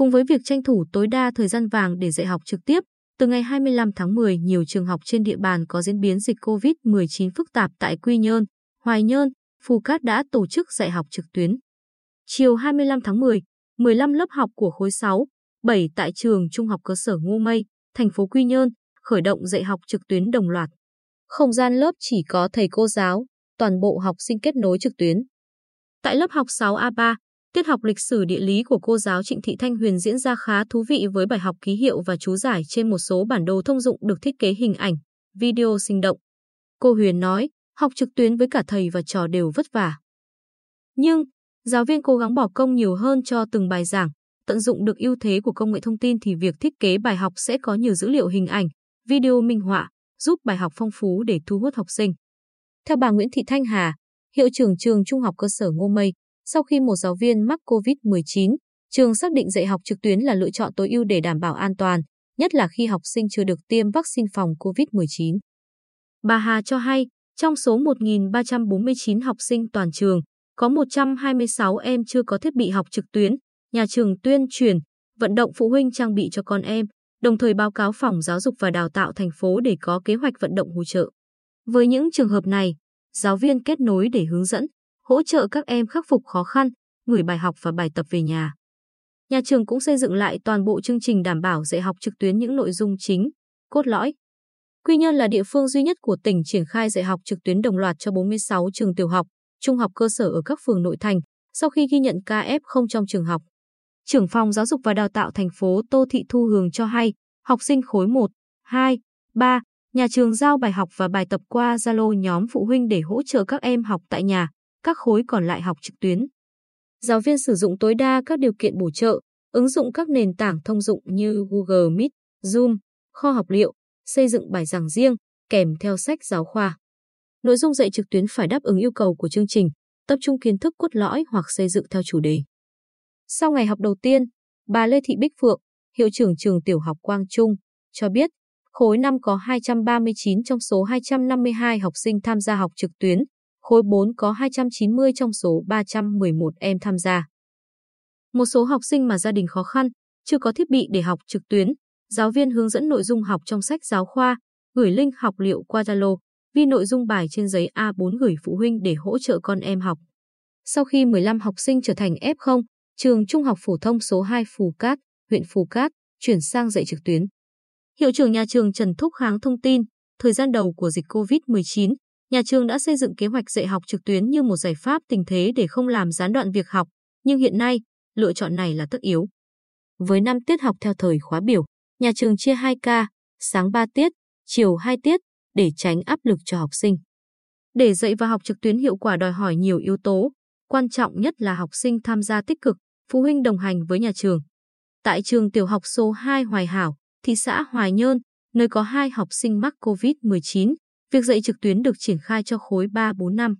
cùng với việc tranh thủ tối đa thời gian vàng để dạy học trực tiếp, từ ngày 25 tháng 10, nhiều trường học trên địa bàn có diễn biến dịch COVID-19 phức tạp tại Quy Nhơn, Hoài Nhơn, Phù Cát đã tổ chức dạy học trực tuyến. Chiều 25 tháng 10, 15 lớp học của khối 6, 7 tại trường Trung học cơ sở Ngô Mây, thành phố Quy Nhơn, khởi động dạy học trực tuyến đồng loạt. Không gian lớp chỉ có thầy cô giáo, toàn bộ học sinh kết nối trực tuyến. Tại lớp học 6A3, tiết học lịch sử địa lý của cô giáo Trịnh Thị Thanh Huyền diễn ra khá thú vị với bài học ký hiệu và chú giải trên một số bản đồ thông dụng được thiết kế hình ảnh, video sinh động. Cô Huyền nói, học trực tuyến với cả thầy và trò đều vất vả. Nhưng, giáo viên cố gắng bỏ công nhiều hơn cho từng bài giảng, tận dụng được ưu thế của công nghệ thông tin thì việc thiết kế bài học sẽ có nhiều dữ liệu hình ảnh, video minh họa, giúp bài học phong phú để thu hút học sinh. Theo bà Nguyễn Thị Thanh Hà, hiệu trưởng trường Trung học cơ sở Ngô Mây, sau khi một giáo viên mắc COVID-19, trường xác định dạy học trực tuyến là lựa chọn tối ưu để đảm bảo an toàn, nhất là khi học sinh chưa được tiêm vaccine phòng COVID-19. Bà Hà cho hay, trong số 1.349 học sinh toàn trường, có 126 em chưa có thiết bị học trực tuyến, nhà trường tuyên truyền, vận động phụ huynh trang bị cho con em, đồng thời báo cáo phòng giáo dục và đào tạo thành phố để có kế hoạch vận động hỗ trợ. Với những trường hợp này, giáo viên kết nối để hướng dẫn, hỗ trợ các em khắc phục khó khăn, gửi bài học và bài tập về nhà. Nhà trường cũng xây dựng lại toàn bộ chương trình đảm bảo dạy học trực tuyến những nội dung chính, cốt lõi. Quy Nhơn là địa phương duy nhất của tỉnh triển khai dạy học trực tuyến đồng loạt cho 46 trường tiểu học, trung học cơ sở ở các phường nội thành, sau khi ghi nhận ca F0 trong trường học. Trưởng phòng Giáo dục và Đào tạo thành phố Tô Thị Thu Hường cho hay, học sinh khối 1, 2, 3, nhà trường giao bài học và bài tập qua Zalo nhóm phụ huynh để hỗ trợ các em học tại nhà, các khối còn lại học trực tuyến. Giáo viên sử dụng tối đa các điều kiện bổ trợ, ứng dụng các nền tảng thông dụng như Google Meet, Zoom, kho học liệu, xây dựng bài giảng riêng, kèm theo sách giáo khoa. Nội dung dạy trực tuyến phải đáp ứng yêu cầu của chương trình, tập trung kiến thức cốt lõi hoặc xây dựng theo chủ đề. Sau ngày học đầu tiên, bà Lê Thị Bích Phượng, hiệu trưởng trường tiểu học Quang Trung, cho biết khối năm có 239 trong số 252 học sinh tham gia học trực tuyến, khối 4 có 290 trong số 311 em tham gia. Một số học sinh mà gia đình khó khăn, chưa có thiết bị để học trực tuyến, giáo viên hướng dẫn nội dung học trong sách giáo khoa, gửi link học liệu qua Zalo, vi nội dung bài trên giấy A4 gửi phụ huynh để hỗ trợ con em học. Sau khi 15 học sinh trở thành F0, trường Trung học phổ thông số 2 Phù Cát, huyện Phù Cát, chuyển sang dạy trực tuyến. Hiệu trưởng nhà trường Trần Thúc Kháng thông tin, thời gian đầu của dịch COVID-19, nhà trường đã xây dựng kế hoạch dạy học trực tuyến như một giải pháp tình thế để không làm gián đoạn việc học, nhưng hiện nay, lựa chọn này là tất yếu. Với 5 tiết học theo thời khóa biểu, nhà trường chia 2 ca, sáng 3 tiết, chiều 2 tiết, để tránh áp lực cho học sinh. Để dạy và học trực tuyến hiệu quả đòi hỏi nhiều yếu tố, quan trọng nhất là học sinh tham gia tích cực, phụ huynh đồng hành với nhà trường. Tại trường tiểu học số 2 Hoài Hảo, thị xã Hoài Nhơn, nơi có hai học sinh mắc COVID-19, việc dạy trực tuyến được triển khai cho khối 3-4 năm.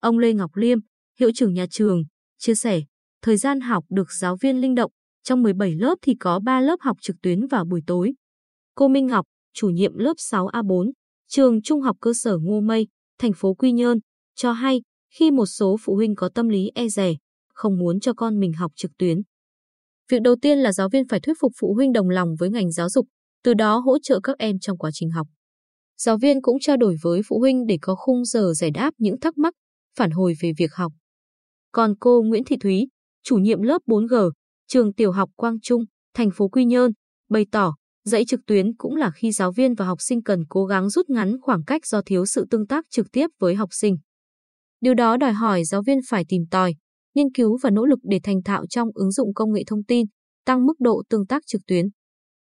Ông Lê Ngọc Liêm, hiệu trưởng nhà trường, chia sẻ, thời gian học được giáo viên linh động, trong 17 lớp thì có 3 lớp học trực tuyến vào buổi tối. Cô Minh Ngọc, chủ nhiệm lớp 6A4, trường Trung học cơ sở Ngô Mây, thành phố Quy Nhơn, cho hay khi một số phụ huynh có tâm lý e rè, không muốn cho con mình học trực tuyến. Việc đầu tiên là giáo viên phải thuyết phục phụ huynh đồng lòng với ngành giáo dục, từ đó hỗ trợ các em trong quá trình học. Giáo viên cũng trao đổi với phụ huynh để có khung giờ giải đáp những thắc mắc, phản hồi về việc học. Còn cô Nguyễn Thị Thúy, chủ nhiệm lớp 4G, trường tiểu học Quang Trung, thành phố Quy Nhơn, bày tỏ dạy trực tuyến cũng là khi giáo viên và học sinh cần cố gắng rút ngắn khoảng cách do thiếu sự tương tác trực tiếp với học sinh. Điều đó đòi hỏi giáo viên phải tìm tòi, nghiên cứu và nỗ lực để thành thạo trong ứng dụng công nghệ thông tin, tăng mức độ tương tác trực tuyến.